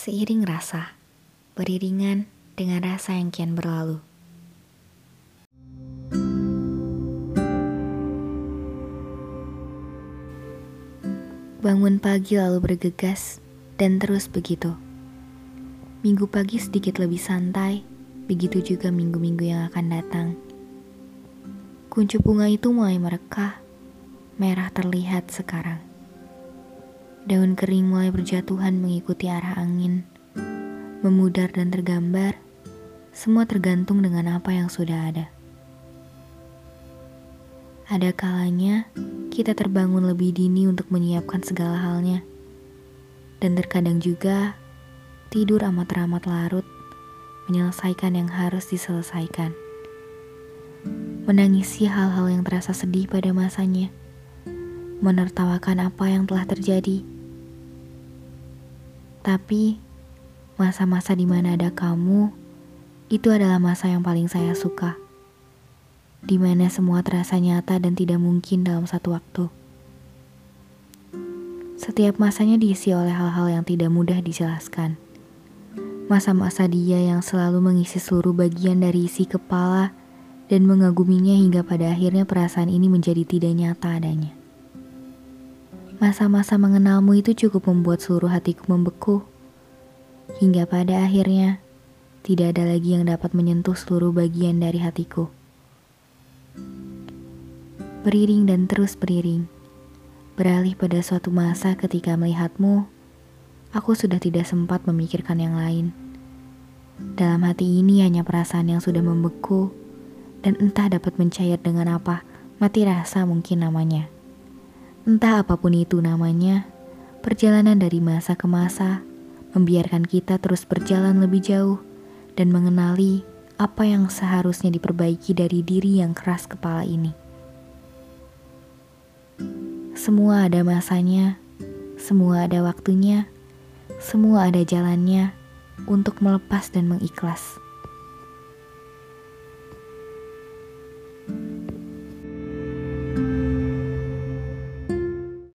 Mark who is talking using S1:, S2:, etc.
S1: Seiring rasa, beriringan dengan rasa yang kian berlalu. Bangun pagi lalu bergegas dan terus begitu. Minggu pagi sedikit lebih santai, begitu juga minggu-minggu yang akan datang. Kuncup bunga itu mulai merekah, merah terlihat sekarang. Daun kering mulai berjatuhan mengikuti arah angin, memudar dan tergambar, semua tergantung dengan apa yang sudah ada. Ada kalanya kita terbangun lebih dini untuk menyiapkan segala halnya, dan terkadang juga tidur amat-amat larut menyelesaikan yang harus diselesaikan. Menangisi hal-hal yang terasa sedih pada masanya menertawakan apa yang telah terjadi. Tapi, masa-masa di mana ada kamu, itu adalah masa yang paling saya suka. Di mana semua terasa nyata dan tidak mungkin dalam satu waktu. Setiap masanya diisi oleh hal-hal yang tidak mudah dijelaskan. Masa-masa dia yang selalu mengisi seluruh bagian dari isi kepala dan mengaguminya hingga pada akhirnya perasaan ini menjadi tidak nyata adanya. Masa-masa mengenalmu itu cukup membuat seluruh hatiku membeku. Hingga pada akhirnya, tidak ada lagi yang dapat menyentuh seluruh bagian dari hatiku. Beriring dan terus beriring. Beralih pada suatu masa ketika melihatmu, aku sudah tidak sempat memikirkan yang lain. Dalam hati ini hanya perasaan yang sudah membeku, dan entah dapat mencair dengan apa, mati rasa mungkin namanya. Entah apa pun itu namanya, perjalanan dari masa ke masa membiarkan kita terus berjalan lebih jauh dan mengenali apa yang seharusnya diperbaiki dari diri yang keras kepala ini. Semua ada masanya, semua ada waktunya, semua ada jalannya untuk melepas dan mengikhlas.